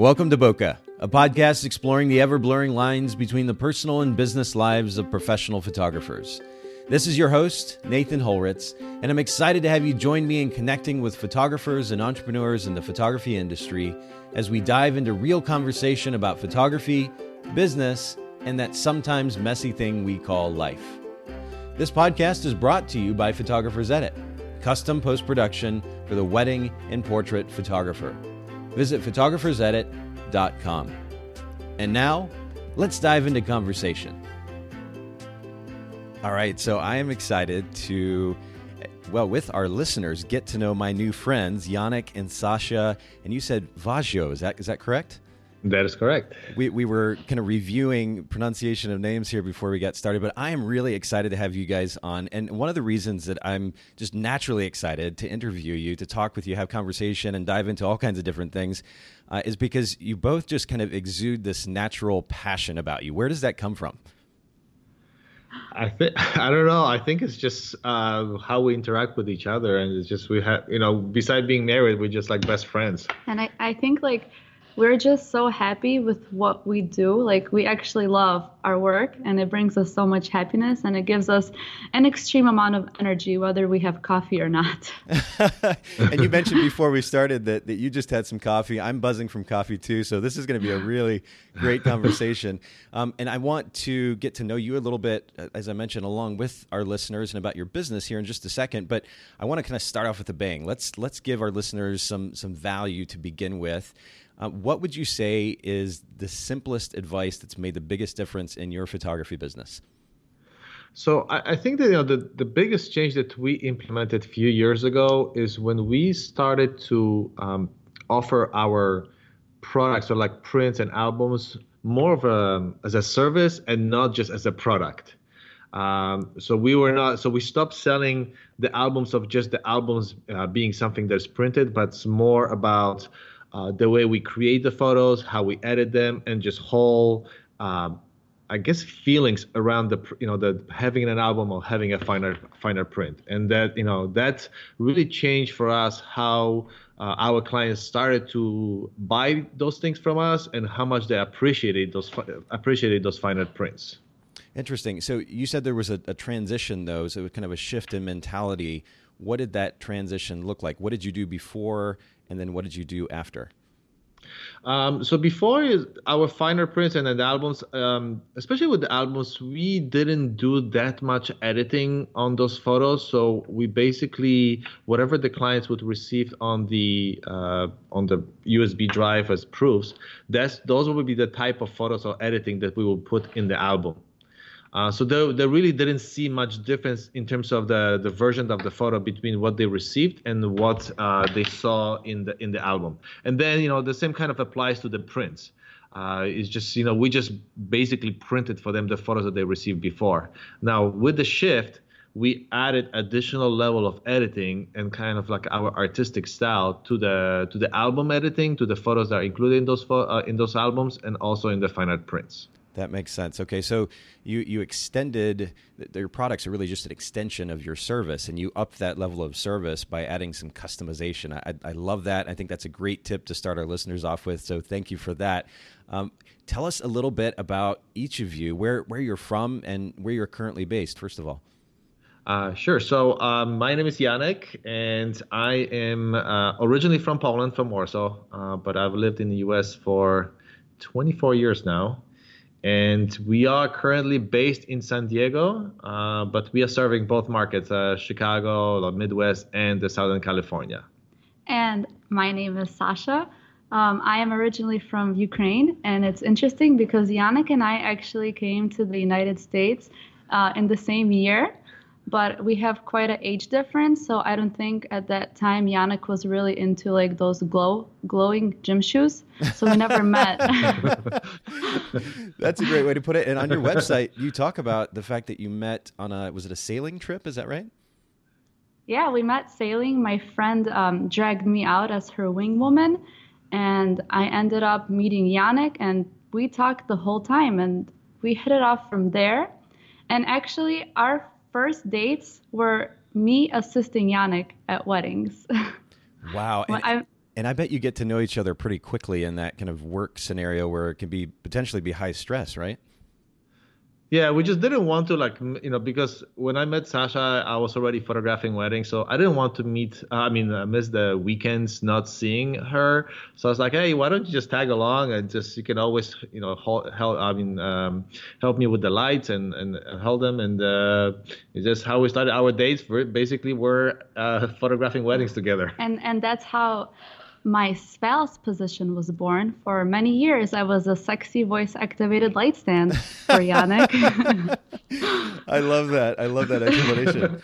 Welcome to Boca, a podcast exploring the ever blurring lines between the personal and business lives of professional photographers. This is your host, Nathan Holritz, and I'm excited to have you join me in connecting with photographers and entrepreneurs in the photography industry as we dive into real conversation about photography, business, and that sometimes messy thing we call life. This podcast is brought to you by Photographers Edit, custom post production for the wedding and portrait photographer. Visit photographersedit.com. And now, let's dive into conversation. All right, so I am excited to, well, with our listeners, get to know my new friends, Yannick and Sasha. And you said Vasho, is that is that correct? That is correct. We, we were kind of reviewing pronunciation of names here before we got started, but I am really excited to have you guys on. And one of the reasons that I'm just naturally excited to interview you, to talk with you, have conversation, and dive into all kinds of different things uh, is because you both just kind of exude this natural passion about you. Where does that come from? I think I don't know. I think it's just uh, how we interact with each other, and it's just we have you know, beside being married, we're just like best friends. And I I think like we're just so happy with what we do. Like we actually love our work and it brings us so much happiness and it gives us an extreme amount of energy whether we have coffee or not. and you mentioned before we started that, that you just had some coffee. I'm buzzing from coffee too. So this is going to be a really great conversation. Um, and I want to get to know you a little bit, uh, as I mentioned, along with our listeners and about your business here in just a second. But I want to kind of start off with a bang. Let's let's give our listeners some some value to begin with. Uh, what would you say is the simplest advice that's made the biggest difference in your photography business? So I, I, think that you know the, the biggest change that we implemented a few years ago is when we started to um, offer our products or like prints and albums more of a as a service and not just as a product. Um, so we were not so we stopped selling the albums of just the albums uh, being something that's printed, but it's more about uh, the way we create the photos, how we edit them, and just whole, um, I guess, feelings around the you know the having an album or having a finer finer print, and that you know that really changed for us how. Uh, our clients started to buy those things from us and how much they appreciated those appreciated those finer prints. Interesting. So you said there was a, a transition, though, so it was kind of a shift in mentality. What did that transition look like? What did you do before and then what did you do after? Um, so before our finer prints and the albums, um, especially with the albums, we didn't do that much editing on those photos. So we basically whatever the clients would receive on the uh, on the USB drive as proofs, that's those would be the type of photos or editing that we will put in the album. Uh, so they, they really didn't see much difference in terms of the, the version of the photo between what they received and what uh, they saw in the in the album. And then you know the same kind of applies to the prints. Uh, it's just you know we just basically printed for them the photos that they received before. Now with the shift, we added additional level of editing and kind of like our artistic style to the to the album editing, to the photos that are included in those uh, in those albums, and also in the fine art prints. That makes sense. Okay, so you you extended your products are really just an extension of your service, and you up that level of service by adding some customization. I, I love that. I think that's a great tip to start our listeners off with. So thank you for that. Um, tell us a little bit about each of you, where where you're from, and where you're currently based. First of all. Uh, sure. So um, my name is Yannick, and I am uh, originally from Poland, from Warsaw, uh, but I've lived in the U.S. for 24 years now and we are currently based in San Diego, uh, but we are serving both markets, uh, Chicago, the Midwest, and the Southern California. And my name is Sasha. Um, I am originally from Ukraine, and it's interesting because Yannick and I actually came to the United States uh, in the same year but we have quite an age difference. So I don't think at that time Yannick was really into like those glow glowing gym shoes. So we never met. That's a great way to put it. And on your website, you talk about the fact that you met on a was it a sailing trip? Is that right? Yeah, we met sailing. My friend um, dragged me out as her wing woman, and I ended up meeting Yannick, and we talked the whole time, and we hit it off from there. And actually, our first dates were me assisting Yannick at weddings. Wow. I, And I bet you get to know each other pretty quickly in that kind of work scenario where it can be potentially be high stress, right? Yeah, we just didn't want to like you know because when I met Sasha, I was already photographing weddings, so I didn't want to meet. Uh, I mean, I miss the weekends not seeing her. So I was like, hey, why don't you just tag along and just you can always you know help. I mean, um, help me with the lights and and help them. And uh, it's just how we started our dates. Basically, we're uh, photographing weddings together. And and that's how my spouse position was born. For many years, I was a sexy voice activated light stand for Yannick. I love that. I love that explanation.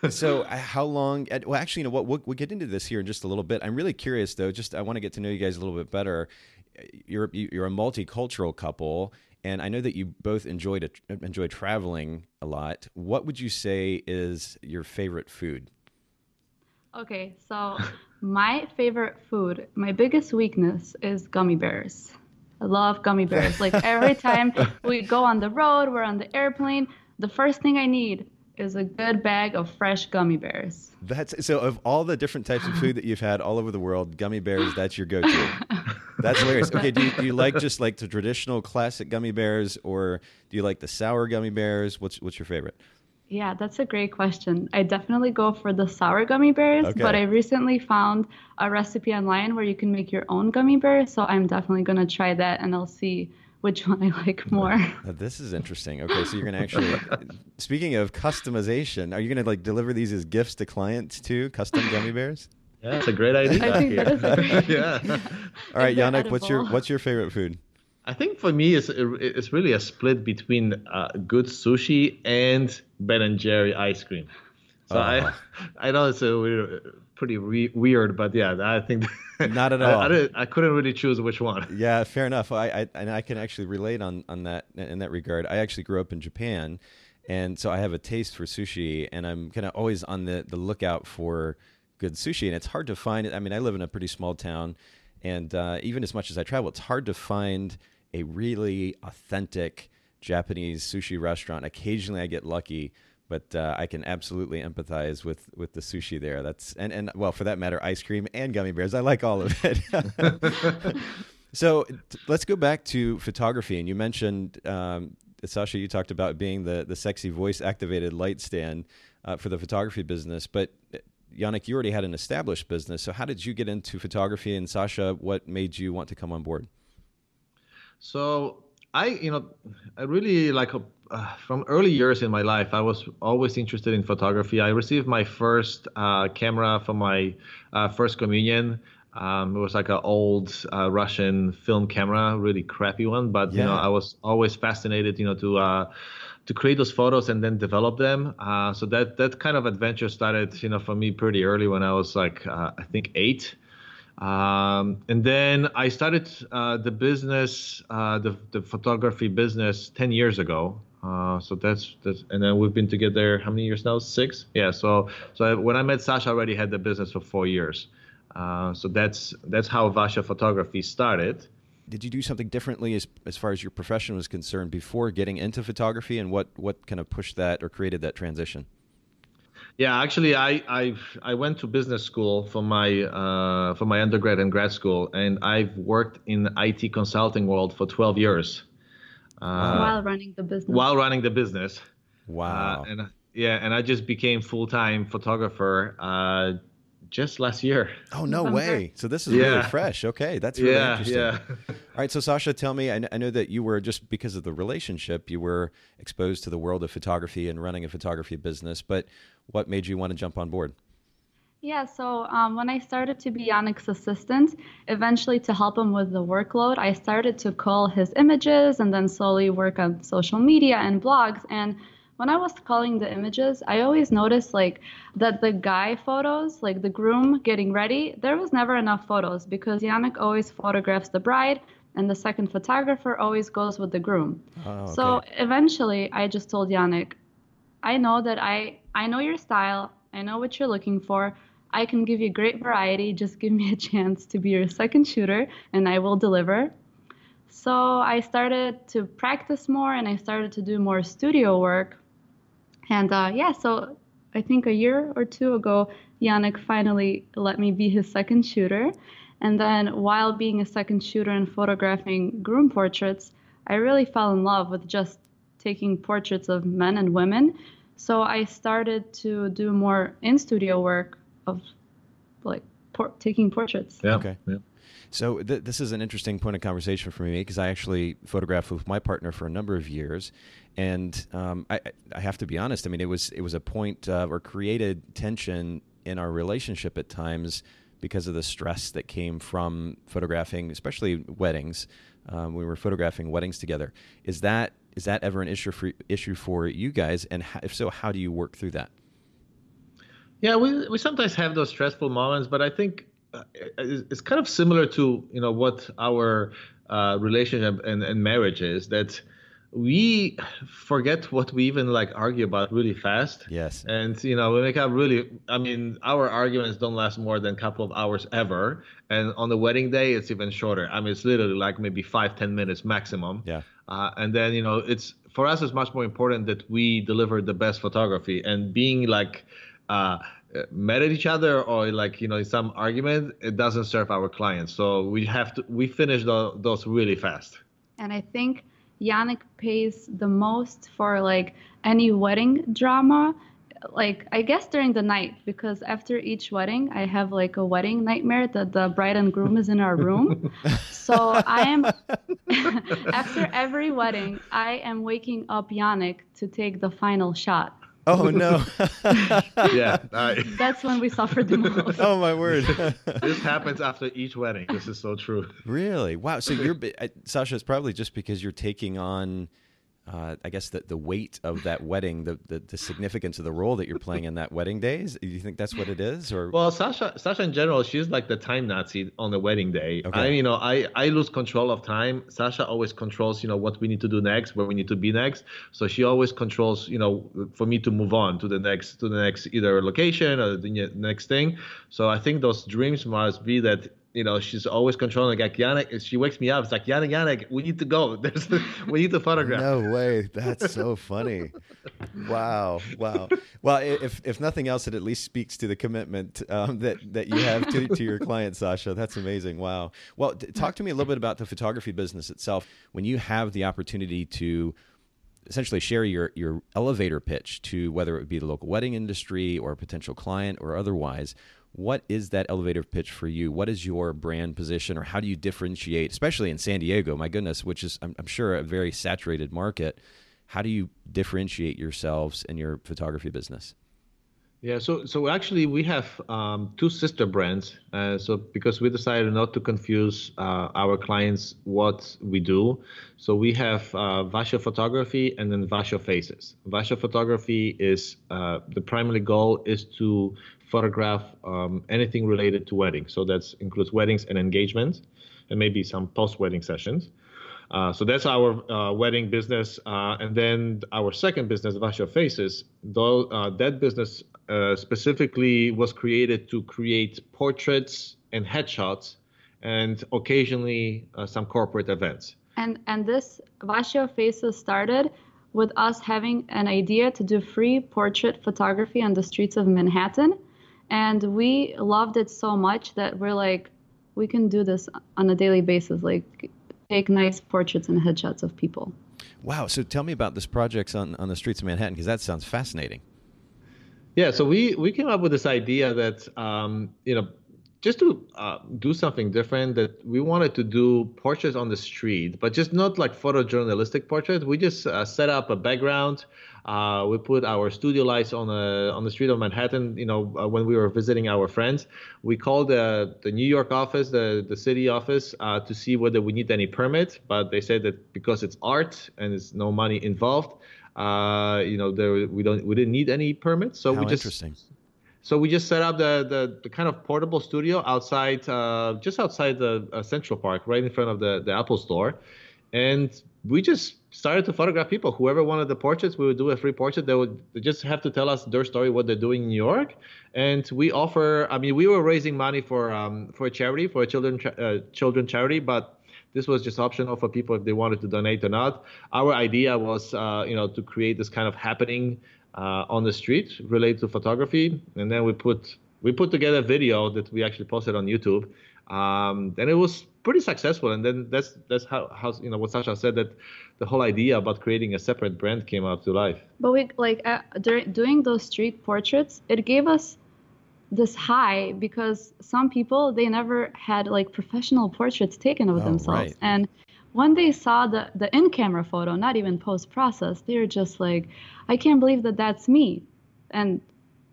so uh, how long well actually you know what we'll, we'll, get into this here in just a little bit i'm really curious though just i want to get to know you guys a little bit better you're you're a multicultural couple and i know that you both enjoyed enjoy traveling a lot what would you say is your favorite food okay so my favorite food, my biggest weakness is gummy bears. I love gummy bears. Like every time we go on the road, we're on the airplane, the first thing I need is a good bag of fresh gummy bears. That's so of all the different types of food that you've had all over the world, gummy bears, that's your go-to. That's hilarious. Okay, do you, do you like just like the traditional classic gummy bears or do you like the sour gummy bears? What's what's your favorite? Yeah, that's a great question. I definitely go for the sour gummy bears, okay. but I recently found a recipe online where you can make your own gummy bears. So I'm definitely going to try that and I'll see which one I like more. This is interesting. Okay, so you're going to actually, speaking of customization, are you going to like deliver these as gifts to clients too? Custom gummy bears? Yeah, that's a great idea. I think that is a great yeah. All right, Yannick, what's your what's your favorite food? I think for me, it's it's really a split between uh, good sushi and Ben and Jerry ice cream. So uh-huh. I I know it's a weird, pretty re- weird, but yeah, I think not at all. I, I, I, couldn't really choose which one. Yeah, fair enough. I, I and I can actually relate on on that in that regard. I actually grew up in Japan, and so I have a taste for sushi, and I'm kind of always on the the lookout for good sushi, and it's hard to find it. I mean, I live in a pretty small town, and uh, even as much as I travel, it's hard to find a really authentic Japanese sushi restaurant. Occasionally, I get lucky, but uh, I can absolutely empathize with with the sushi there. That's and and well, for that matter, ice cream and gummy bears. I like all of it. so t- let's go back to photography. And you mentioned um, Sasha. You talked about being the the sexy voice activated light stand uh, for the photography business, but. Uh, Yannick, you already had an established business. So, how did you get into photography? And Sasha, what made you want to come on board? So I, you know, I really like uh, from early years in my life, I was always interested in photography. I received my first uh, camera for my uh, first communion. Um, it was like an old uh, Russian film camera, really crappy one. But yeah. you know, I was always fascinated, you know, to uh, to create those photos and then develop them. Uh, so that that kind of adventure started, you know, for me pretty early when I was like I think eight. Um, and then I started uh, the business, uh, the, the photography business 10 years ago. Uh, so that's, that's, and then we've been together how many years now? Six? Yeah. So, so I, when I met Sasha, I already had the business for four years. Uh, so that's, that's how Vasho Photography started. Did you do something differently as, as far as your profession was concerned before getting into photography and what, what kind of pushed that or created that transition? Yeah, actually, I I I went to business school for my uh, for my undergrad and grad school, and I've worked in the IT consulting world for 12 years. Uh, while running the business. While running the business. Wow. Uh, and yeah, and I just became full time photographer uh, just last year. Oh no way! So this is yeah. really fresh. Okay, that's really yeah, interesting. Yeah. All right, so Sasha, tell me. I, know that you were just because of the relationship, you were exposed to the world of photography and running a photography business. But what made you want to jump on board? Yeah, so um, when I started to be Yannick's assistant, eventually to help him with the workload, I started to cull his images and then slowly work on social media and blogs. And when I was culling the images, I always noticed like that the guy photos, like the groom getting ready, there was never enough photos because Yannick always photographs the bride and the second photographer always goes with the groom. Oh, okay. So eventually I just told Yannick, I know that I I know your style, I know what you're looking for. I can give you great variety. Just give me a chance to be your second shooter and I will deliver. So I started to practice more and I started to do more studio work and uh, yeah, so I think a year or two ago, Yannick finally let me be his second shooter. And then while being a second shooter and photographing groom portraits, I really fell in love with just taking portraits of men and women. So I started to do more in studio work of like por- taking portraits. Yeah. Okay. Yeah. So th- this is an interesting point of conversation for me because I actually photographed with my partner for a number of years, and um, I, I have to be honest. I mean, it was it was a point uh, or created tension in our relationship at times because of the stress that came from photographing, especially weddings. Um, we were photographing weddings together. Is that is that ever an issue for issue for you guys? And how, if so, how do you work through that? Yeah, we we sometimes have those stressful moments, but I think uh, it's kind of similar to you know what our uh, relationship and, and marriage is that we forget what we even like argue about really fast. Yes. And you know, we make up really I mean, our arguments don't last more than a couple of hours ever. And on the wedding day it's even shorter. I mean it's literally like maybe five, ten minutes maximum. Yeah. Uh, and then, you know, it's for us it's much more important that we deliver the best photography. And being like uh, mad at each other or like you know in some argument it doesn't serve our clients. So we have to we finish the, those really fast. And I think Yannick pays the most for like any wedding drama. Like I guess during the night because after each wedding I have like a wedding nightmare that the bride and groom is in our room. so I am after every wedding I am waking up Yannick to take the final shot. Oh no. yeah I, That's when we suffer the most. oh my word. this happens after each wedding this is so true Really? Wow. So you're, uh, Sasha, it's probably just because you're taking on, uh, I guess, the, the weight of that wedding, the, the, the significance of the role that you're playing in that wedding days. Do you think that's what it is? Or well sasha sasha in general she's like the time nazi on the wedding day Okay. i you know i i lose control of time sasha always controls you know what we need to do next where we need to be next so she always controls you know for me to move on to the next to the next either location or the next thing so i think those dreams must be that you know she's always controlling like Yannick she wakes me up it's like Yannick Yannick we need to go there's we need to photograph no way. That's so funny. Wow. Wow. Well, if, if nothing else, it at least speaks to the commitment um, that, that you have to, to your client, Sasha. That's amazing. Wow. Well, talk to me a little bit about the photography business itself. When you have the opportunity to essentially share your, your elevator pitch to whether it would be the local wedding industry or a potential client or otherwise, what is that elevator pitch for you? What is your brand position or how do you differentiate, especially in San Diego, my goodness, which is, I'm, I'm sure, a very saturated market? How do you differentiate yourselves in your photography business? Yeah, so so actually we have um, two sister brands. Uh, so because we decided not to confuse uh, our clients what we do, so we have uh, Vasho Photography and then Vasho Faces. Vasho Photography is uh, the primary goal is to photograph um, anything related to weddings. So that includes weddings and engagements, and maybe some post-wedding sessions. Uh, so that's our uh, wedding business, uh, and then our second business, Vasho Faces. Though uh, that business uh, specifically was created to create portraits and headshots, and occasionally uh, some corporate events. And and this Vasho Faces started with us having an idea to do free portrait photography on the streets of Manhattan. And we loved it so much that we're like, we can do this on a daily basis, like take nice portraits and headshots of people. Wow. So tell me about this project on, on the streets of Manhattan because that sounds fascinating. Yeah, so we we came up with this idea that um, you know just to uh, do something different that we wanted to do portraits on the street, but just not like photojournalistic portraits. We just uh, set up a background. Uh, we put our studio lights on the on the street of Manhattan. You know, uh, when we were visiting our friends, we called the the New York office, the the city office, uh, to see whether we need any permit. But they said that because it's art and there's no money involved, uh, you know, there we don't we didn't need any permits. So How we just interesting. So we just set up the, the, the kind of portable studio outside, uh, just outside the uh, Central Park, right in front of the, the Apple Store, and we just started to photograph people. Whoever wanted the portraits, we would do a free portrait. They would they just have to tell us their story, what they're doing in New York, and we offer. I mean, we were raising money for um, for a charity, for a children uh, children charity, but this was just optional for people if they wanted to donate or not. Our idea was, uh, you know, to create this kind of happening uh, on the street related to photography, and then we put we put together a video that we actually posted on YouTube Um, and it was pretty successful. And then that's that's how, how you know what Sasha said that the whole idea about creating a separate brand came out to life. But we like uh, during doing those street portraits, it gave us this high because some people they never had like professional portraits taken of Oh, themselves right. and when they saw the the in-camera photo not even post process they were just like i can't believe that that's me and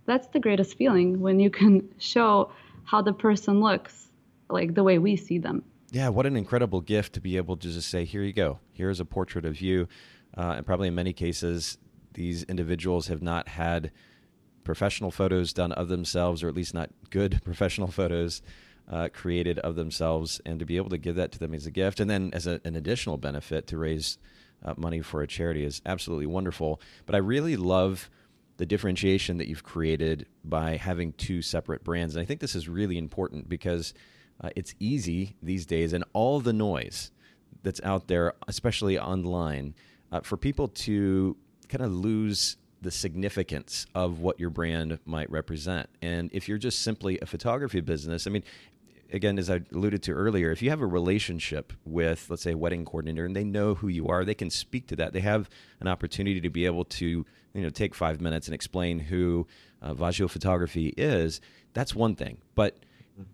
that's the greatest feeling when you can show how the person looks like the way we see them Yeah, what an incredible gift to be able to just say, here you go. Here's a portrait of you. Uh, and probably in many cases, these individuals have not had professional photos done of themselves, or at least not good professional photos uh, created of themselves. And to be able to give that to them as a gift, and then as a, an additional benefit to raise uh, money for a charity is absolutely wonderful. But I really love the differentiation that you've created by having two separate brands. And I think this is really important because uh, it's easy these days and all the noise that's out there, especially online, uh, for people to kind of lose the significance of what your brand might represent. And if you're just simply a photography business, I mean, again, as I alluded to earlier, if you have a relationship with, let's say, a wedding coordinator, and they know who you are, they can speak to that. They have an opportunity to be able to, you know, take five minutes and explain who uh, Photography is. That's one thing, but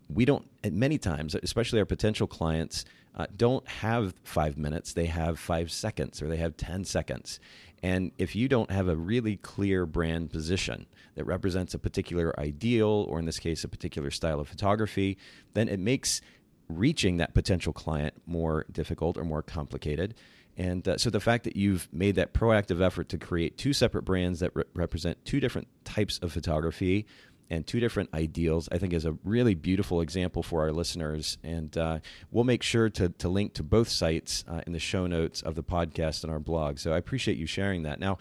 we don't. At many times, especially our potential clients, uh, don't have five minutes. They have five seconds, or they have ten seconds. And if you don't have a really clear brand position that represents a particular ideal, or in this case, a particular style of photography, then it makes reaching that potential client more difficult or more complicated. And uh, so the fact that you've made that proactive effort to create two separate brands that re- represent two different types of photography and two different ideals, I think is a really beautiful example for our listeners. And uh, we'll make sure to, to link to both sites uh, in the show notes of the podcast and our blog. So I appreciate you sharing that. Now,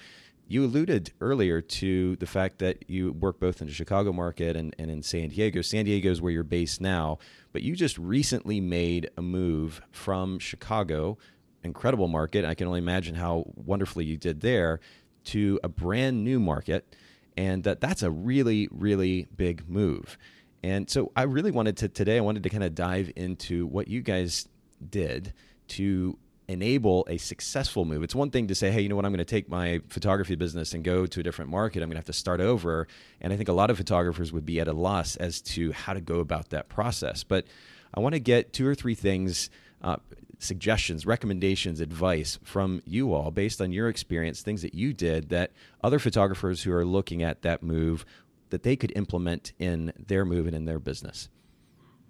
you alluded earlier to the fact that you work both in the Chicago market and, and in San Diego. San Diego is where you're based now, but you just recently made a move from Chicago, incredible market. I can only imagine how wonderfully you did there, to a brand new market. And that, that's a really, really big move. And so I really wanted to today, I wanted to kind of dive into what you guys did to enable a successful move. It's one thing to say, hey, you know what, I'm going to take my photography business and go to a different market. I'm going to have to start over. And I think a lot of photographers would be at a loss as to how to go about that process. But I want to get two or three things, uh, suggestions, recommendations, advice from you all based on your experience, things that you did that other photographers who are looking at that move that they could implement in their move and in their business.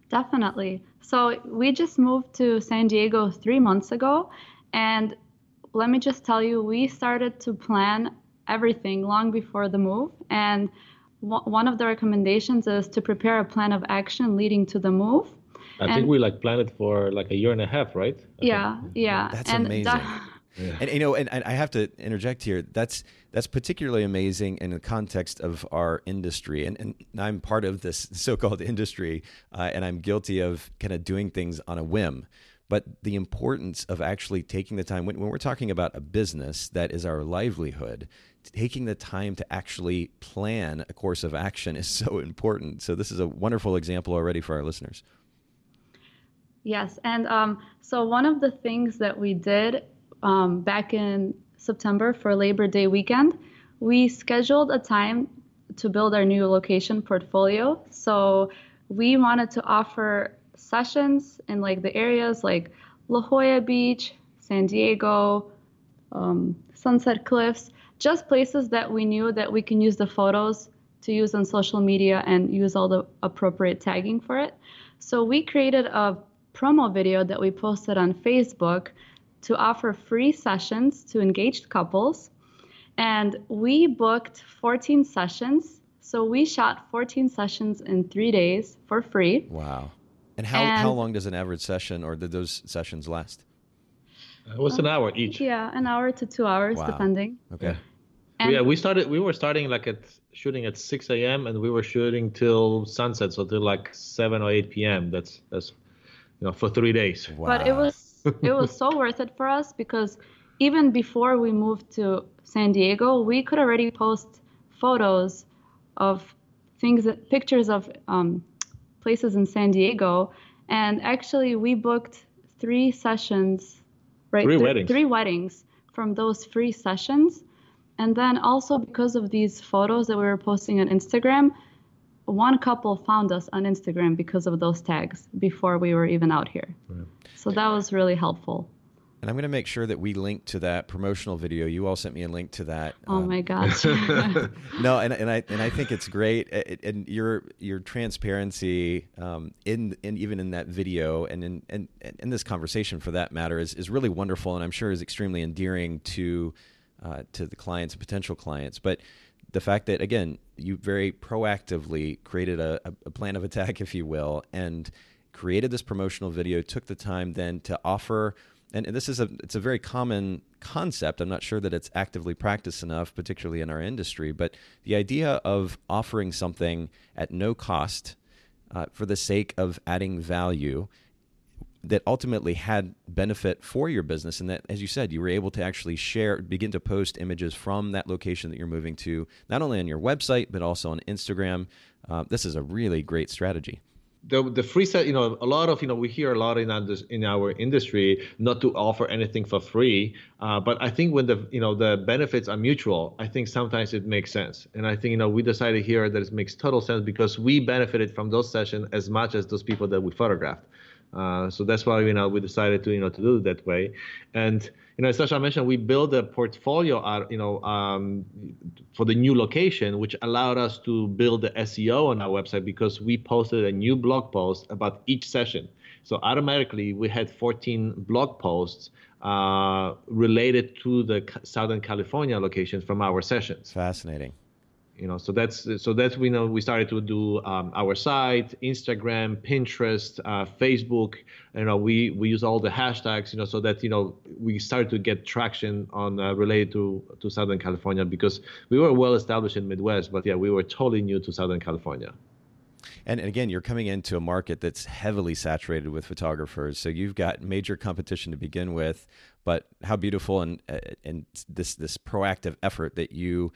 Definitely. So we just moved to San Diego three months ago. And let me just tell you, we started to plan everything long before the move. And w- one of the recommendations is to prepare a plan of action leading to the move. I And- think we like planned it for like a year and a half, right? I Yeah, yeah. That's and amazing. that- And you know, and, and I have to interject here. That's that's particularly amazing in the context of our industry, and, and I'm part of this so-called industry, uh, and I'm guilty of kind of doing things on a whim. But the importance of actually taking the time when, when we're talking about a business that is our livelihood, taking the time to actually plan a course of action is so important. So this is a wonderful example already for our listeners. Yes, and um, so one of the things that we did um, back in September for Labor Day weekend, we scheduled a time to build our new location portfolio. So we wanted to offer sessions in like the areas like La Jolla Beach, San Diego, um, Sunset Cliffs, just places that we knew that we can use the photos to use on social media and use all the appropriate tagging for it. So we created a promo video that we posted on Facebook to offer free sessions to engaged couples. And we booked 14 sessions. So we shot 14 sessions in three days for free. Wow. And how, how long does an average session or did those sessions last? Uh, it was an hour each. Yeah, an hour to two hours, Wow. depending. Okay. And yeah, we started. We were starting like at shooting at 6 a.m. and we were shooting till sunset, so till like 7 or 8 p.m. That's that's you know for three days. but it was it was so worth it for us because even before we moved to San Diego, we could already post photos of things, pictures of um, places in San Diego, And actually, we booked three sessions, right? Three Th- weddings. Three weddings from those free sessions. And then also because of these photos that we were posting on Instagram, one couple found us on Instagram because of those tags before we were even out here. So that was really helpful. And I'm going to make sure that we link to that promotional video. You all sent me a link to that. Oh Um, my gosh. no, and, and I and I think it's great, and your your transparency um, in in even in that video and in and in this conversation for that matter is is really wonderful, and I'm sure is extremely endearing to uh, to the clients and potential clients. But the fact that again you very proactively created a, a- plan of attack, if you will, and created this promotional video, took the time then to offer and this is a it's a very common concept. I'm not sure that it's actively practiced enough, particularly in our industry. But the idea of offering something at no cost uh, for the sake of adding value that ultimately had benefit for your business, and that, as you said, you were able to actually share, begin to post images from that location that you're moving to, not only on your website but also on Instagram. Uh, this is a really great strategy. the the free set you know a lot of you know we hear a lot in our, in our industry not to offer anything for free uh, but i think when the you know the benefits are mutual i think sometimes it makes sense and i think you know we decided here that it makes total sense because we benefited from those sessions as much as those people that we photographed uh, so that's why you know we decided to you know to do it that way, and you know as Sasha mentioned, we built a portfolio out you know um, for the new location, which allowed us to build the SEO on our website because we posted a new blog post about each session. So automatically we had 14 blog posts uh, related to the Southern California locations from our sessions Fascinating. You know so that's so that's we know we started to do um, our site instagram pinterest uh, facebook you know we we use all the hashtags you know so that you know we started to get traction on uh, related to to southern california because we were well established in midwest but yeah we were totally new to southern california And and again, you're coming into a market that's heavily saturated with photographers. So you've got major competition to begin with. But how beautiful and uh, and this this proactive effort that you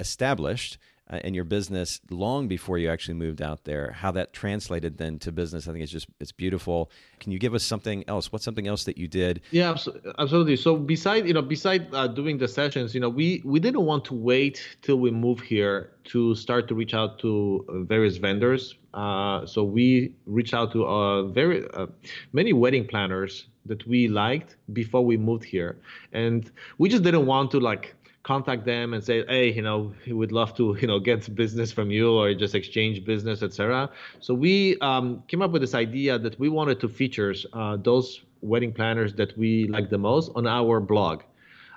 established uh, in your business long before you actually moved out there. How that translated then to business, I think it's just it's beautiful. Can you give us something else? What's something else that you did? Yeah, absolutely. So beside you know beside uh, doing the sessions, you know we we didn't want to wait till we move here to start to reach out to uh, various vendors. Uh, so we reached out to uh, very uh, many wedding planners that we liked before we moved here, and we just didn't want to like contact them and say, hey, you know, we would love to, you know, get business from you or just exchange business, etc. So we um, came up with this idea that we wanted to feature uh, those wedding planners that we like the most on our blog.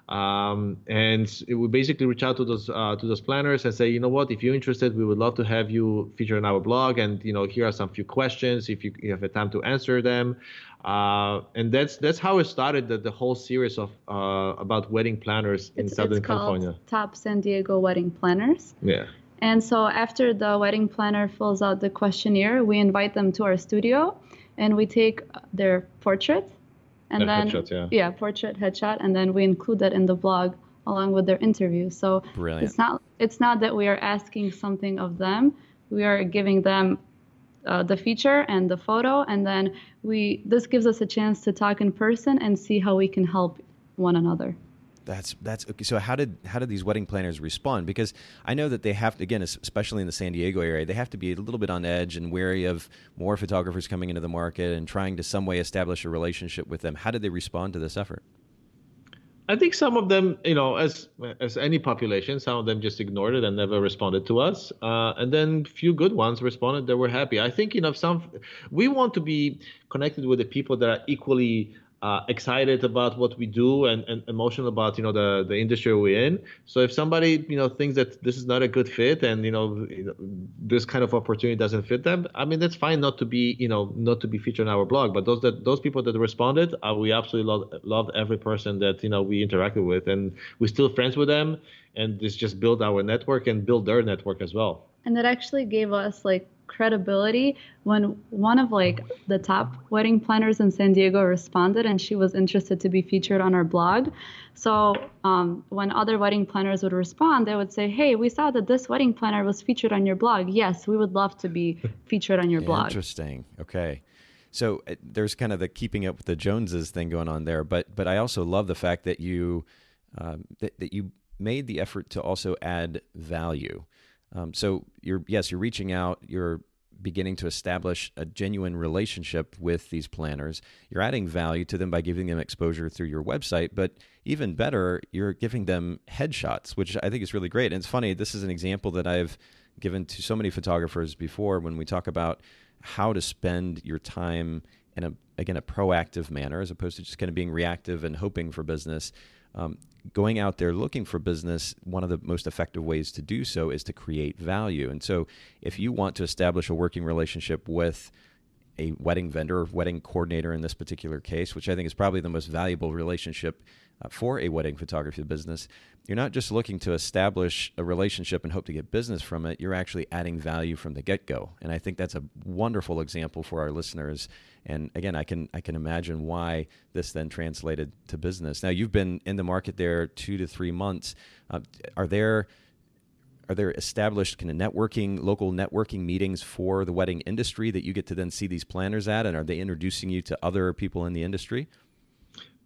Um, and we basically reach out to those uh, to those planners and say, you know what, if you're interested, we would love to have you feature on our blog. And you know, here are some few questions if you, you have a time to answer them. Uh, and that's that's how it started the, the whole series of uh, about wedding planners in It's, Southern it's called California. Top San Diego Wedding Planners. Yeah. And so after the wedding planner fills out the questionnaire, we invite them to our studio and we take their portrait and Their then headshot, yeah. portrait headshot and then we include that in the blog along with their interview. So Brilliant. it's not it's not that we are asking something of them. We are giving them uh, the feature and the photo and then we this gives us a chance to talk in person and see how we can help one another. That's that's okay. So how did how did these wedding planners respond? Because I know that they have to again, especially in the San Diego area, they have to be a little bit on edge and wary of more photographers coming into the market and trying to some way establish a relationship with them. How did they respond to this effort? I think some of them, you know, as as any population, some of them just ignored it and never responded to us. Uh, and then few good ones responded. They were happy. I think, you know, some we want to be connected with the people that are equally uh, excited about what we do and, and emotional about you know the the industry we're in. So if somebody you know thinks that this is not a good fit and you know, this kind of opportunity doesn't fit them, I mean that's fine not to be you know not to be featured on our blog. But those that those people that responded, uh, we absolutely loved, loved every person that you know we interacted with, and we're still friends with them. And this just build our network and build their network as well. and it actually gave us like credibility when one of like the top wedding planners in San Diego responded and she was interested to be featured on our blog. So um, when other wedding planners would respond, they would say, "Hey, we saw that this wedding planner was featured on your blog. Yes, we would love to be featured on your blog." Interesting. Okay. so uh, there's kind of the keeping up with the Joneses thing going on there. But but I also love the fact that you um, that, that you made the effort to also add value. Um, so you're yes, you're reaching out, you're beginning to establish a genuine relationship with these planners. You're adding value to them by giving them exposure through your website, but even better, you're giving them headshots, which I think is really great. And it's funny, this is an example that I've given to so many photographers before when we talk about how to spend your time in a again a proactive manner as opposed to just kind of being reactive and hoping for business. Um, going out there looking for business, one of the most effective ways to do so is to create value. And so, if you want to establish a working relationship with a wedding vendor, or wedding coordinator in this particular case, which I think is probably the most valuable relationship for a wedding photography business, you're not just looking to establish a relationship and hope to get business from it. You're actually adding value from the get go, and I think that's a wonderful example for our listeners. And again, I can I can imagine why this then translated to business. Now you've been in the market there two to three months. Uh, are there are there established kind of networking local networking meetings for the wedding industry that you get to then see these planners at and are they introducing you to other people in the industry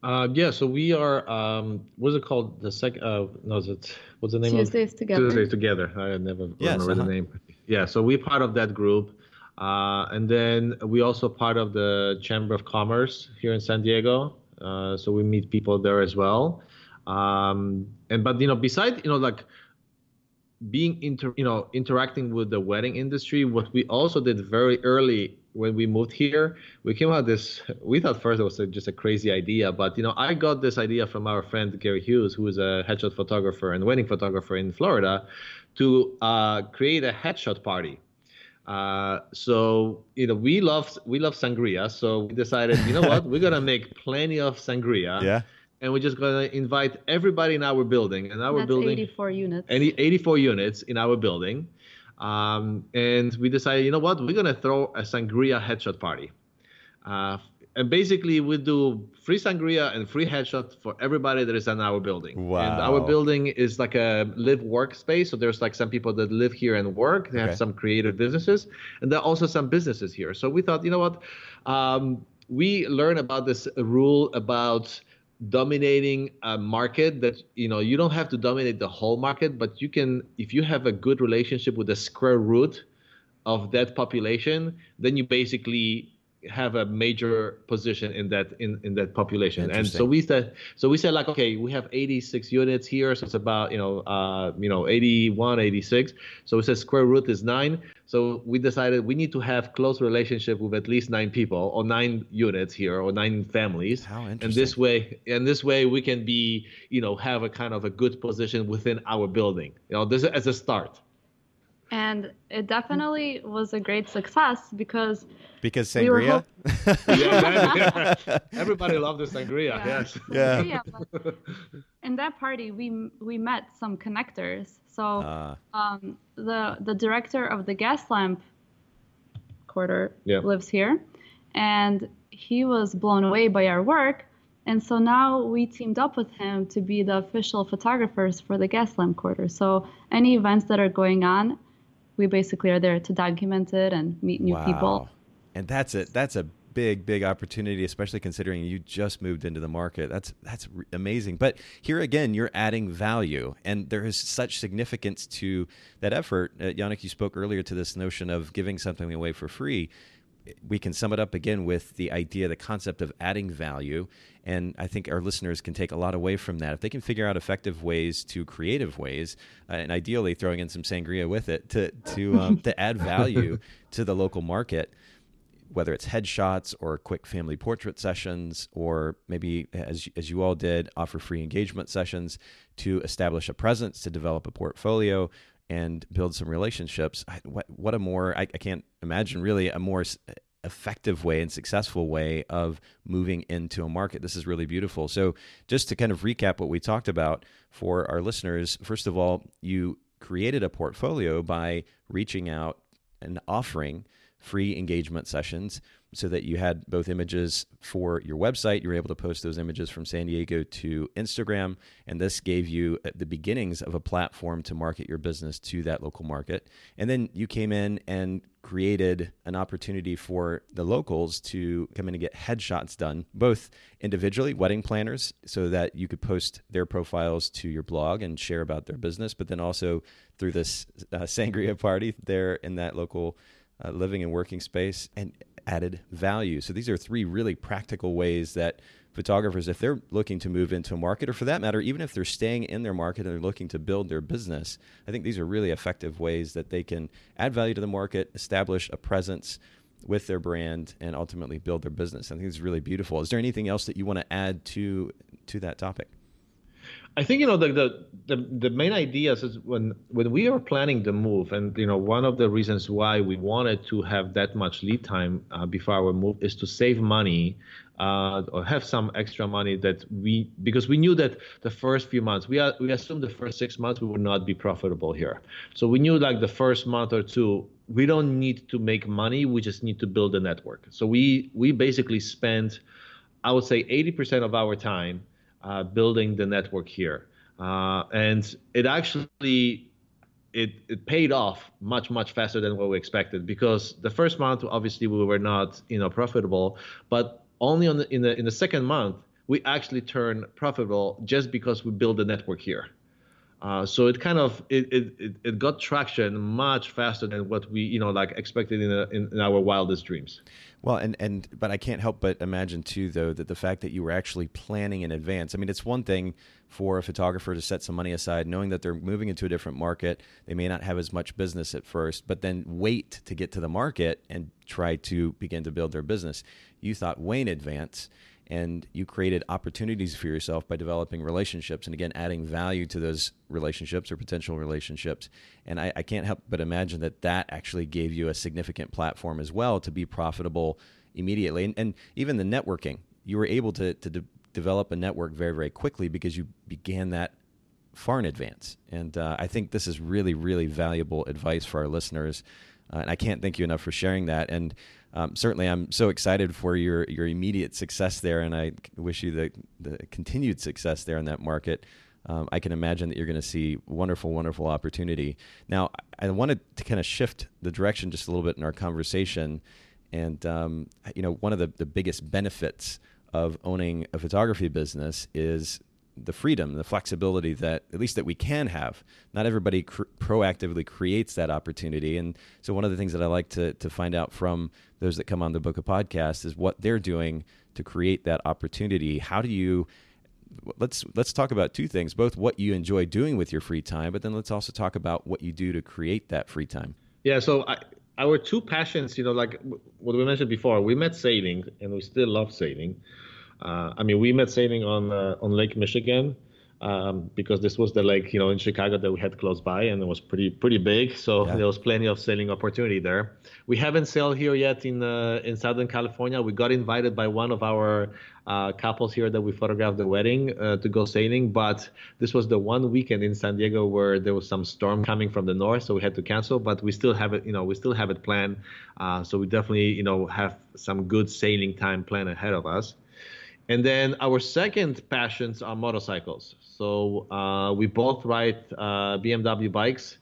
uh, yeah, so we are. Um, what's it called? The second. Uh, no, is it? What's the name Tuesdays of Together. Tuesdays Together. I never yes, remember uh-huh. the name. Yeah, so we're part of that group, uh, and then we also part of the Chamber of Commerce here in San Diego. Uh, so we meet people there as well. Um, and but you know, besides you know like being inter you know interacting with the wedding industry, what we also did very early when we moved here, we came out this. We thought first it was a, just a crazy idea, but you know, I got this idea from our friend Gary Hughes, who is a headshot photographer and wedding photographer in Florida, to uh, create a headshot party. Uh, so you know, we love we love sangria, so we decided, you know what, we're gonna make plenty of sangria. Yeah. And we're just gonna invite everybody in our building, and our That's building, 84 units. 80, 84 units in our building. Um, and we decided, you know what, we're gonna throw a sangria headshot party. Uh, and basically, we do free sangria and free headshot for everybody that is in our building. And our building is like a live workspace. So there's like some people that live here and work. They Okay. have some creative businesses, and there are also some businesses here. So we thought, you know what, um, we learn about this rule about dominating a market that you know you don't have to dominate the whole market but you can if you have a good relationship with the square root of that population then you basically have a major position in that in, in that population. And so we said so we said like okay we have 86 units here so it's about you know uh you know 81 86 so we said square root is nine so we decided we need to have close relationship with at least nine people or nine units here or nine families How interesting. and this way and this way we can be you know have a kind of a good position within our building you know this as a start and it definitely was a great success because because We were sangria yeah, that- everybody loved the sangria Yeah. yes Yeah. Yeah, but in that party we we met some connectors. So Uh, um, the the director of the gas lamp quarter Yeah. lives here, and he was blown away by our work. And so now we teamed up with him to be the official photographers for the Gaslamp Quarter. So any events that are going on, we basically are there to document it and meet new wow. people. And that's it. That's a big, big opportunity, especially considering you just moved into the market. That's that's amazing. But here again, you're adding value, and there is such significance to that effort. Uh, Yannick, you spoke earlier to this notion of giving something away for free. We can sum it up again with the idea, the concept of adding value. And I think our listeners can take a lot away from that. If they can figure out effective ways to creative ways, uh, and ideally throwing in some sangria with it to, to, um, to add value to the local market, whether it's headshots or quick family portrait sessions, or maybe as as you all did, offer free engagement sessions to establish a presence, to develop a portfolio, and build some relationships. What what a more I, I can't imagine really a more effective way and successful way of moving into a market. This is really beautiful. So just to kind of recap what we talked about for our listeners, first of all, you created a portfolio by reaching out and offering free engagement sessions so that you had both images for your website. You were able to post those images from San Diego to Instagram, and this gave you uh, the beginnings of a platform to market your business to that local market. And then you came in and created an opportunity for the locals to come in and get headshots done, both individually, wedding planners, so that you could post their profiles to your blog and share about their business, but then also through this uh, sangria party there in that local uh, living and working space and added value. So these are three really practical ways that photographers, if they're looking to move into a market, or for that matter, even if they're staying in their market and they're looking to build their business, I think these are really effective ways that they can add value to the market, establish a presence with their brand, and ultimately build their business. I think it's really beautiful. Is there anything else that you want to add to to that topic? I think you know the, the the the main ideas is when when we are planning the move, and you know one of the reasons why we wanted to have that much lead time uh, before our move is to save money uh, or have some extra money that we because we knew that the first few months we are, we assumed the first six months we would not be profitable here, so we knew like the first month or two we don't need to make money we just need to build a network. So we we basically spent I would say 80% of our time uh, building the network here. Uh, and it actually it, it paid off much much faster than what we expected because the first month obviously we were not you know profitable but only on the, in the in the second month we actually turned profitable just because we built the network here uh, so it kind of it, it, it got traction much faster than what we you know like expected in, a, in, in our wildest dreams well, and and but I can't help but imagine too, though, that the fact that you were actually planning in advance. I mean, it's one thing for a photographer to set some money aside, knowing that they're moving into a different market. They may not have as much business at first, but then wait to get to the market and try to begin to build their business. You thought way in advance and you created opportunities for yourself by developing relationships and again adding value to those relationships or potential relationships. And I, I, can't help but imagine that that actually gave you a significant platform as well to be profitable immediately. And, and even the networking you were able to, to de- develop a network very very quickly because you began that far in advance. And uh, i think this is really really valuable advice for our listeners uh, and i can't thank you enough for sharing that and um, certainly I'm so excited for your your immediate success there, and I wish you the the continued success there in that market. Um, I can imagine that you're going to see wonderful, wonderful opportunity. Now, I wanted to kind of shift the direction just a little bit in our conversation, and um, you know, one of the, the biggest benefits of owning a photography business is the freedom, the flexibility that at least that we can have. Not everybody cr- proactively creates that opportunity, and so one of the things that I like to to find out from those that come on the Boca Podcast is what they're doing to create that opportunity. How do you let's let's talk about two things both what you enjoy doing with your free time but then let's also talk about what you do to create that free time yeah so I, our two passions you know like what we mentioned before we met sailing and we still love sailing uh, I mean, we met sailing on uh, on Lake Michigan um, because this was the lake, you know, in Chicago that we had close by, and it was pretty pretty big. So yeah. there was plenty of sailing opportunity there. We haven't sailed here yet in uh, in Southern California. We got invited by one of our uh, couples here that we photographed the wedding uh, to go sailing, but this was the one weekend in San Diego where there was some storm coming from the north, so we had to cancel. But we still have it, you know, we still have it planned. Uh, so we definitely, you know, have some good sailing time planned ahead of us. And then our second passions are motorcycles. So uh, we both ride uh, BMW bikes,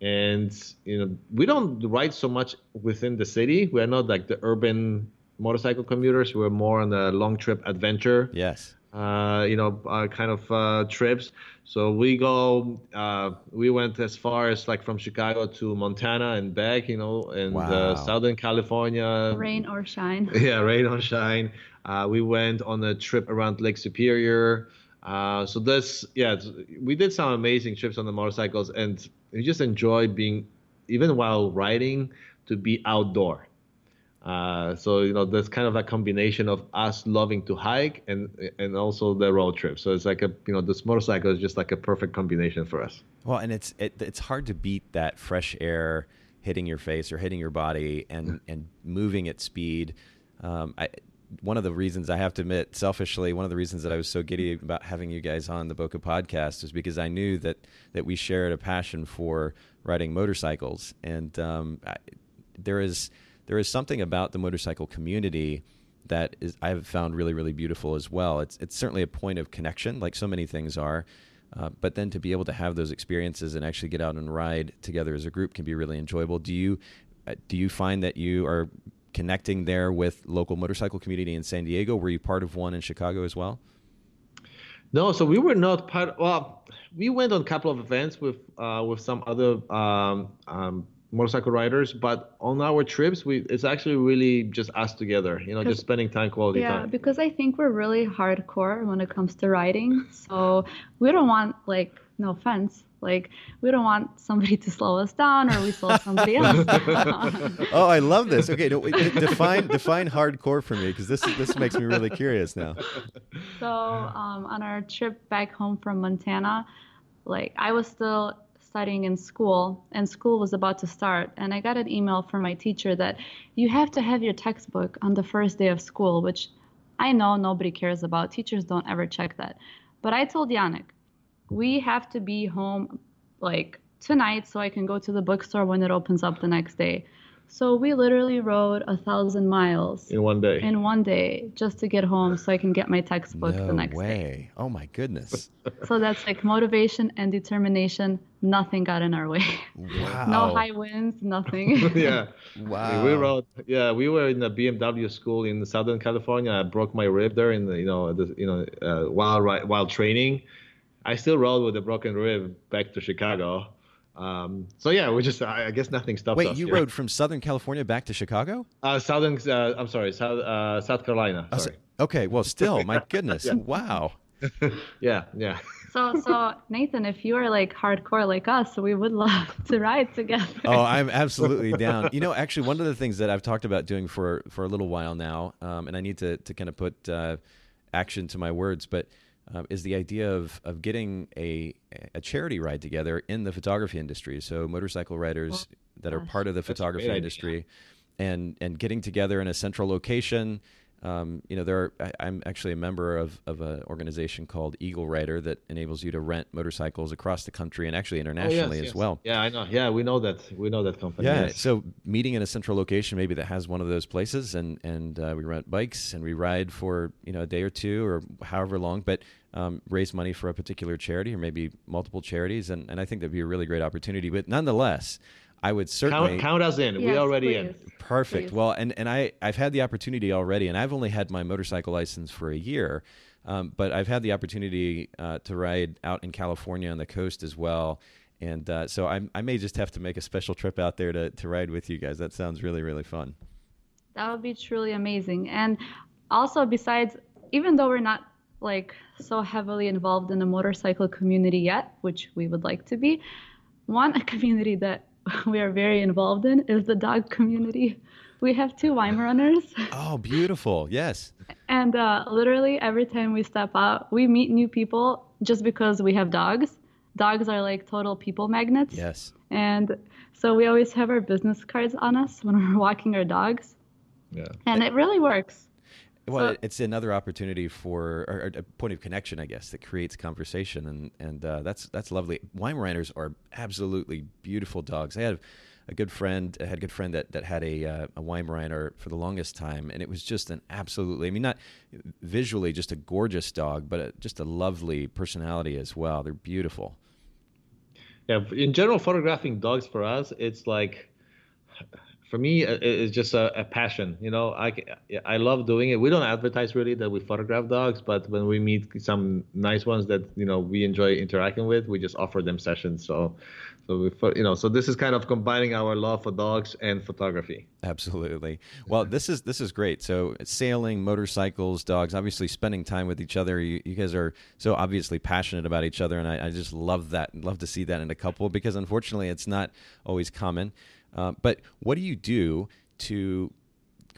and you know we don't ride so much within the city. We're not like the urban motorcycle commuters. We're more on the long trip adventure. Yes. Uh, you know, uh, kind of uh, trips. So we go. Uh, we went as far as like from Chicago to Montana and back. You know, and wow. Southern California. Rain or shine. Yeah, rain or shine. Uh, we went on a trip around Lake Superior. Uh, so this, yeah, we did some amazing trips on the motorcycles, and we just enjoy being, even while riding, to be outdoor. Uh, so you know, there's kind of a combination of us loving to hike and and also the road trip. So it's like a you know, this motorcycle is just like a perfect combination for us. Well, and it's it, it's hard to beat that fresh air hitting your face or hitting your body and and moving at speed. Um, I, one of the reasons I have to admit, selfishly, one of the reasons that I was so giddy about having you guys on the Boca podcast is because I knew that that we shared a passion for riding motorcycles, and um, I, there is there is something about the motorcycle community that is I've found really really beautiful as well. It's it's certainly a point of connection, like so many things are. Uh, but then to be able to have those experiences and actually get out and ride together as a group can be really enjoyable. Do you uh, do you find that you are connecting there with local motorcycle community in San Diego? Were you part of one in Chicago as well? No, so we were not part. Well, we went on a couple of events with uh, with some other um, um, motorcycle riders, but on our trips, we it's actually really just us together. You know, just spending time, quality yeah, time. Yeah, because I think we're really hardcore when it comes to riding. So we don't want like no offense. Like we don't want somebody to slow us down or we slow somebody else down. oh, I love this. Okay, no, define define hardcore for me because this this makes me really curious now. So um, on our trip back home from Montana, like I was still studying in school and school was about to start and i got an email from my teacher that you have to have your textbook on the first day of school which i know nobody cares about teachers don't ever check that but i told yannick we have to be home like tonight so i can go to the bookstore when it opens up the next day so we literally rode a thousand miles in one day. In one day, just to get home, so I can get my textbook no the next way. day. Oh my goodness! so that's like motivation and determination. Nothing got in our way. Wow. no high winds. Nothing. yeah. Wow. We rode. Yeah, we were in a BMW school in Southern California. I broke my rib there in the, you know the, you know uh, while while training. I still rode with a broken rib back to Chicago um, so yeah, we just I, I guess nothing stopped Wait, us. Wait, you rode from Southern California back to Chicago? Uh, Southern, uh, I'm sorry, South uh, South Carolina. Oh, sorry. okay, well, still, my goodness, yeah. wow. yeah, yeah. So, so Nathan, if you are like hardcore like us, we would love to ride together. Oh, I'm absolutely down. You know, actually, one of the things that I've talked about doing for for a little while now, um, and I need to to kind of put uh, action to my words, but uh, is the idea of of getting a a charity ride together in the photography industry. So motorcycle riders that are part of the photography industry, and and getting together in a central location um, you know, there are, I, am actually a member of, of an organization called Eagle Rider that enables you to rent motorcycles across the country and actually internationally oh, yes, as well. Yeah, I know. Yeah, we know that. We know that company. Yeah. Yes. So meeting in a central location, maybe that has one of those places, and and uh, we rent bikes and we ride for you know a day or two or however long, but um, raise money for a particular charity or maybe multiple charities, and and I think that'd be a really great opportunity. But nonetheless. I would certainly count, count us in. Yes, we already please. in. Perfect. Please. Well, and and I I've had the opportunity already, and I've only had my motorcycle license for a year, um, but I've had the opportunity uh, to ride out in California on the coast as well. And uh, so I, I may just have to make a special trip out there to, to ride with you guys. That sounds really, really fun. That would be truly amazing. And also, besides, even though we're not like so heavily involved in the motorcycle community yet, which we would like to be, one a community that we are very involved in is the dog community. We have two Weimaraners. Oh, beautiful. Yes. And uh, literally every time we step out, we meet new people just because we have dogs. Dogs are like total people magnets. Yes. And so we always have our business cards on us when we're walking our dogs. Yeah. And it really works. Well, So- it's another opportunity for or, or a point of connection, I guess, that creates conversation, and and uh, that's that's lovely. Weimaraners are absolutely beautiful dogs. I had a good friend, I had a good friend that that had a uh, a Weimaraner for the longest time, and it was just an absolutely, I mean, not visually just a gorgeous dog, but a, just a lovely personality as well. They're beautiful. Yeah. In general, photographing dogs for us, it's like for me uh, it's just a, a passion you know i i love doing it we don't advertise really that we photograph dogs but when we meet some nice ones that you know we enjoy interacting with we just offer them sessions so so we you know so this is kind of combining our love for dogs and photography Absolutely. Well, this is this is great. So sailing, motorcycles, dogs, obviously spending time with each other. You, you guys are so obviously passionate about each other, and I, I just love that. Love to see that in a couple because unfortunately it's not always common. Uh, but what do you do to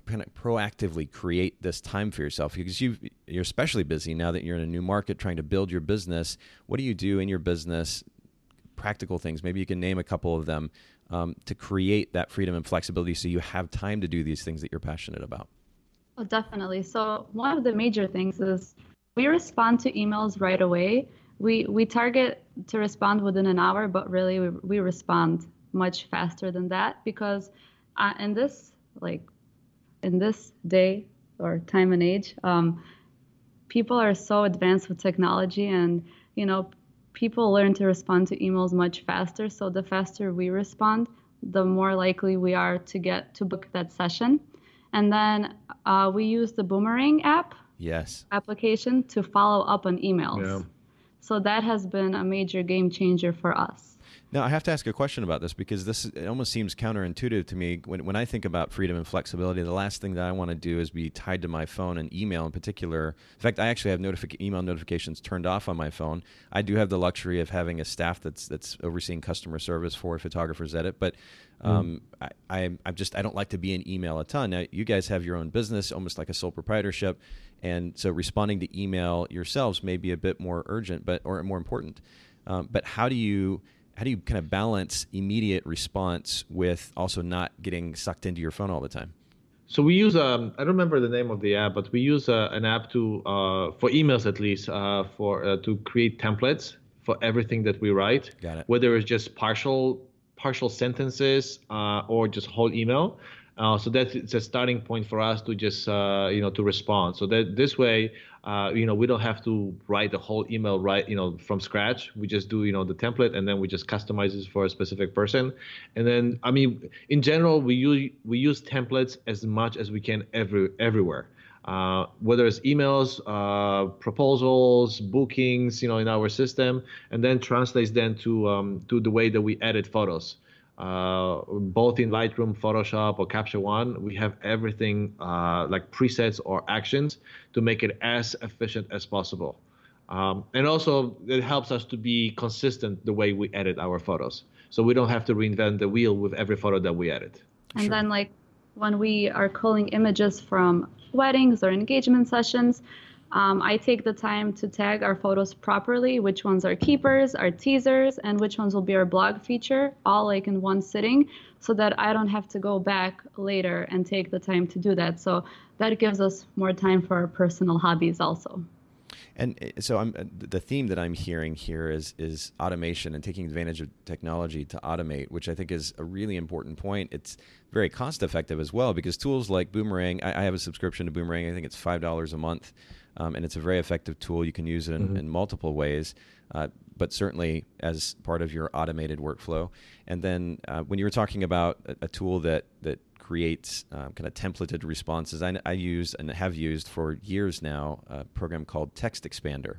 kind of proactively create this time for yourself because you you're especially busy now that you're in a new market trying to build your business. What do you do in your business practical things. Maybe you can name a couple of them um, to create that freedom and flexibility so you have time to do these things that you're passionate about. Oh, definitely. So one of the major things is we respond to emails right away. We we target to respond within an hour, but really we, we respond much faster than that because uh, in this like in this day or time and age, um, people are so advanced with technology and you know people learn to respond to emails much faster. So the faster we respond the more likely we are to get to book that session. And then uh, we use the boomerang app yes. application to follow up on emails. Yeah. so that has been a major game changer for us now, I have to ask a question about this because this it almost seems counterintuitive to me. When, when I think about freedom and flexibility, the last thing that I want to do is be tied to my phone and email in particular. In fact, I actually have notific- email notifications turned off on my phone. I do have the luxury of having a staff that's that's overseeing customer service for Photographers Edit, but hmm. um, mm. I, I, I'm just I don't like to be in email a ton. Now, you guys have your own business, almost like a sole proprietorship, and so responding to email yourselves may be a bit more urgent, but or more important. Um, but how do you how do you kind of balance immediate response with also not getting sucked into your phone all the time? So we use um, I don't remember the name of the app, but we use uh, an app to uh, for emails at least uh, for uh, to create templates for everything that we write. Got it. Whether it's just partial partial sentences uh, or just whole email. Uh, so that's it's a starting point for us to just uh, you know to respond. So that this way, uh, you know, we don't have to write the whole email right you know from scratch. We just do you know the template and then we just customize it for a specific person. And then I mean, in general, we use we use templates as much as we can every everywhere. Uh, whether it's emails, uh, proposals, bookings, you know, in our system, and then translates then to um, to the way that we edit photos uh, both in Lightroom, Photoshop, or Capture One, we have everything uh, like presets or actions to make it as efficient as possible. Um, and also, it helps us to be consistent the way we edit our photos, so we don't have to reinvent the wheel with every photo that we edit. And sure. then, like when we are culling images from weddings or engagement sessions, um, I take the time to tag our photos properly, which ones are keepers, our teasers, and which ones will be our blog feature, all like in one sitting, so that I don't have to go back later and take the time to do that. So that gives us more time for our personal hobbies also. And eh, so I'm, uh, the theme that I'm hearing here is is automation and taking advantage of technology to automate, which I think is a really important point. It's very cost effective as well because tools like Boomerang, I, I have a subscription to Boomerang. I think it's five dollars a month um, and it's a very effective tool. You can use it in, mm-hmm. in multiple ways, uh, but certainly as part of your automated workflow. And then uh, when you were talking about a, a tool that that creates um, kind of templated responses, I, I use and have used for years now a program called Text Expander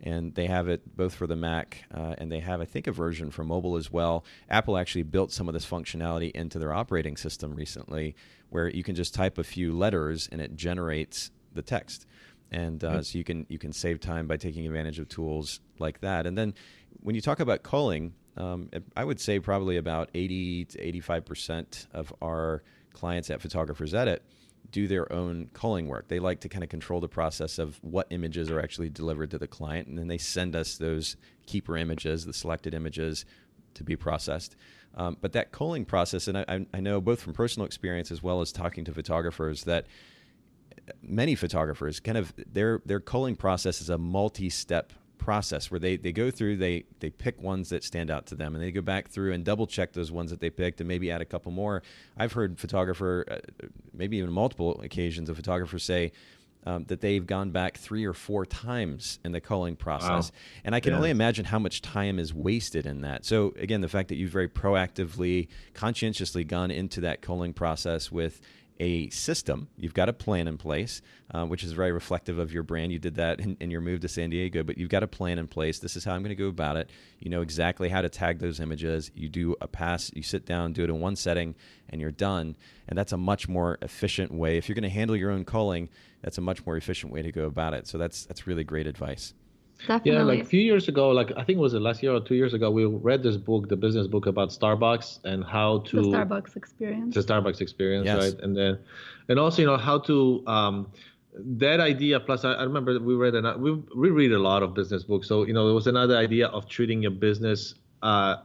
and they have it both for the Mac uh, and they have, I think, a version for mobile as well. Apple actually built some of this functionality into their operating system recently, where you can just type a few letters and it generates the text and uh, so you can you can save time by taking advantage of tools like that. And then when you talk about culling, um, I would say probably about eighty to eighty five percent of our clients at Photographers Edit do their own culling work. They like to kind of control the process of what images are actually delivered to the client, and then they send us those keeper images, the selected images, to be processed. Um, but that culling process, and I, I know both from personal experience as well as talking to photographers that many photographers kind of their their culling process is a multi-step process where they, they go through they they pick ones that stand out to them and they go back through and double check those ones that they picked and maybe add a couple more i've heard photographer uh, maybe even multiple occasions of photographers say um, that they've gone back three or four times in the culling process. Wow. And I can yeah. only imagine how much time is wasted in that. So, again, the fact that you've very proactively, conscientiously gone into that culling process with a system. You've got a plan in place, uh, which is very reflective of your brand. You did that in, in, your move to San Diego, but you've got a plan in place. This is how I'm going to go about it. You know exactly how to tag those images. You do a pass, you sit down, do it in one setting, and you're done. And that's a much more efficient way. If you're going to handle your own culling, that's a much more efficient way to go about it. So that's that's really great advice. Definitely. Yeah, like a few years ago, like I think it was the last year or two years ago, we read this book, the business book about Starbucks and how to the Starbucks experience. The Starbucks experience, yes. right? And then, and also, you know, how to um, that idea. Plus, I, I remember we read and we we read a lot of business books. So you know, there was another idea of treating your business uh,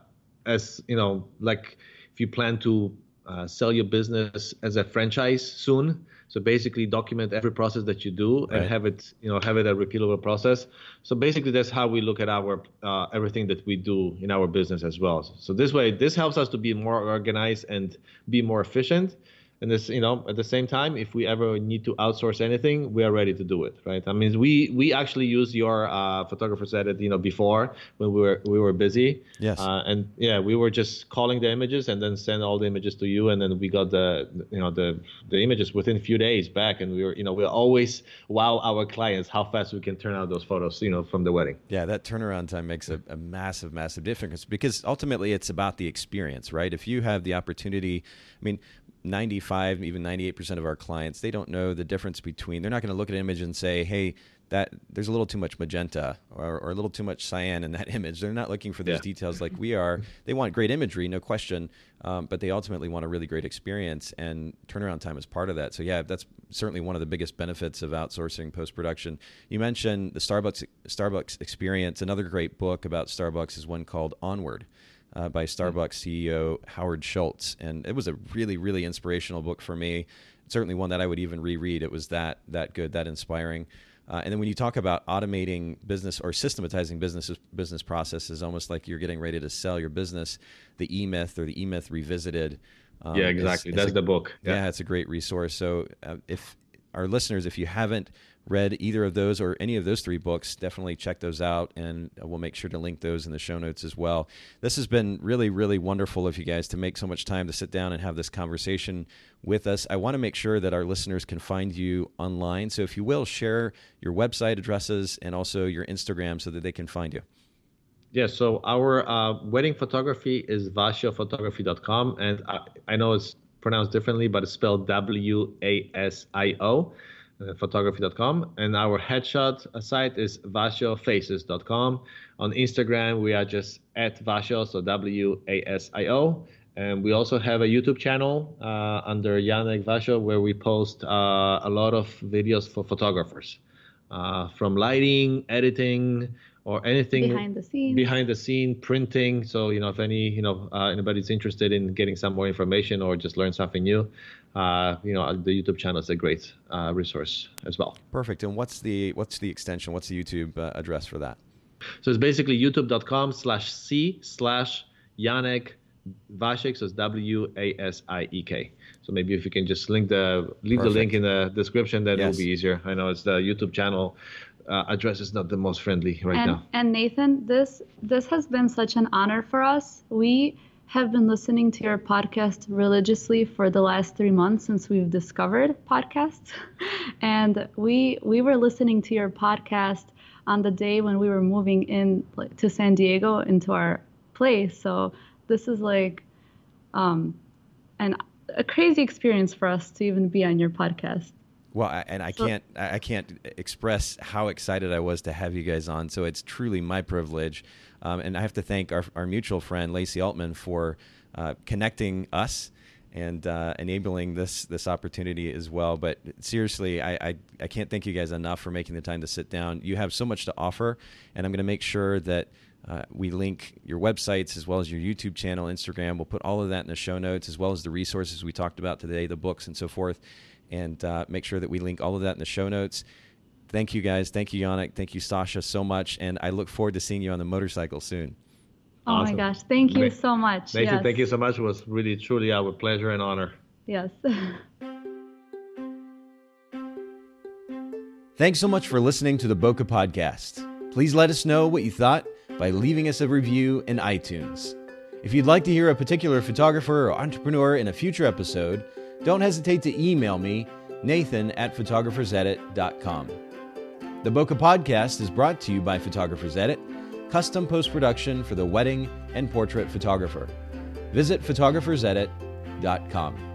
as you know, like if you plan to uh, sell your business as a franchise soon so basically document every process that you do and have it, you know, have it a repeatable process. So basically that's how we look at our uh, everything that we do in our business as well. So this way, this helps us to be more organized and be more efficient. And this you know at the same time if we ever need to outsource anything we are ready to do it right? I mean we we actually used your uh, photographer's edit you know before when we were we were busy. Yes. Uh, and yeah we were just culling the images and then send all the images to you and then we got the you know the the images within a few days back. And we were you know we always wow our clients how fast we can turn out those photos you know from the wedding. Yeah that turnaround time makes a, a massive massive difference because ultimately it's about the experience right? If you have the opportunity i mean 95 even 98% of our clients they don't know the difference between they're not going to look at an image and say hey that there's a little too much magenta or, or, a little too much cyan in that image. They're not looking for those yeah. details like we are. They want great imagery no question um, but they ultimately want a really great experience and turnaround time is part of that. So yeah that's certainly one of the biggest benefits of outsourcing post-production. You mentioned the starbucks starbucks experience. Another great book about starbucks is one called onward uh, by Starbucks CEO Howard Schultz, and it was a really, really inspirational book for me. Certainly one that I would even reread. It was that that good, that inspiring. Uh, and then when you talk about automating business or systematizing business business processes, almost like you're getting ready to sell your business, the E Myth or the E Myth Revisited. Um, yeah, exactly. That's a, the book. Yeah. yeah. it's a great resource. So uh, if our listeners, if you haven't read either of those or any of those three books, definitely check those out, and we'll make sure to link those in the show notes as well. This has been really, really wonderful of you guys to make so much time to sit down and have this conversation with us. I want to make sure that our listeners can find you online. So if you will, share your website addresses and also your Instagram so that they can find you. Yeah, so our uh, wedding photography is wasiophotography.com, and I, I know it's pronounced differently, but it's spelled W A S I O uh, photography.com and our headshot site is wasiofaces.com on instagram we are just at vasio so w-a-s-i-o and we also have a youtube channel uh, under Janek Vasio where we post uh, a lot of videos for photographers uh, from lighting editing or anything behind the scene behind the scene printing so you know if any you know uh, anybody's interested in getting some more information or just learn something new uh, you know the youtube channel is a great uh, resource as well perfect and what's the what's the extension what's the youtube uh, address for that so it's basically youtube.com slash c slash Janek Vasiek, so it's W A S I E K. So maybe if you can just link the leave Perfect. the link in the description, then yes. it'll be easier. I know it's the YouTube channel uh, address is not the most friendly right and, now. And Nathan, this this has been such an honor for us. We have been listening to your podcast religiously for the last three months since we've discovered podcasts, and we we were listening to your podcast on the day when we were moving in to San Diego into our place. So this is like um, an a crazy experience for us to even be on your podcast. Well, and I can't I can't express how excited I was to have you guys on. So it's truly my privilege, um, and I have to thank our, our mutual friend Lacey Altman for uh, connecting us and uh, enabling this this opportunity as well. But seriously, I, I, I can't thank you guys enough for making the time to sit down. You have so much to offer, and I'm going to make sure that. Uh, we link your websites as well as your YouTube channel, Instagram. We'll put all of that in the show notes, as well as the resources we talked about today, the books and so forth and uh, make sure that we link all of that in the show notes. Thank you guys. Thank you, Yannick. Thank you, Sasha, so much. And I look forward to seeing you on the motorcycle soon. Oh awesome. my gosh. Thank you so much. Nathan, yes. thank you so much. It was really, truly our pleasure and honor. Yes. Thanks so much for listening to the Boca Podcast. Please let us know what you thought by leaving us a review in iTunes. If you'd like to hear a particular photographer or entrepreneur in a future episode, don't hesitate to email me, nathan at photographersedit.com. The Boca Podcast is brought to you by Photographers Edit, custom post production for the wedding and portrait photographer. Visit photographersedit.com.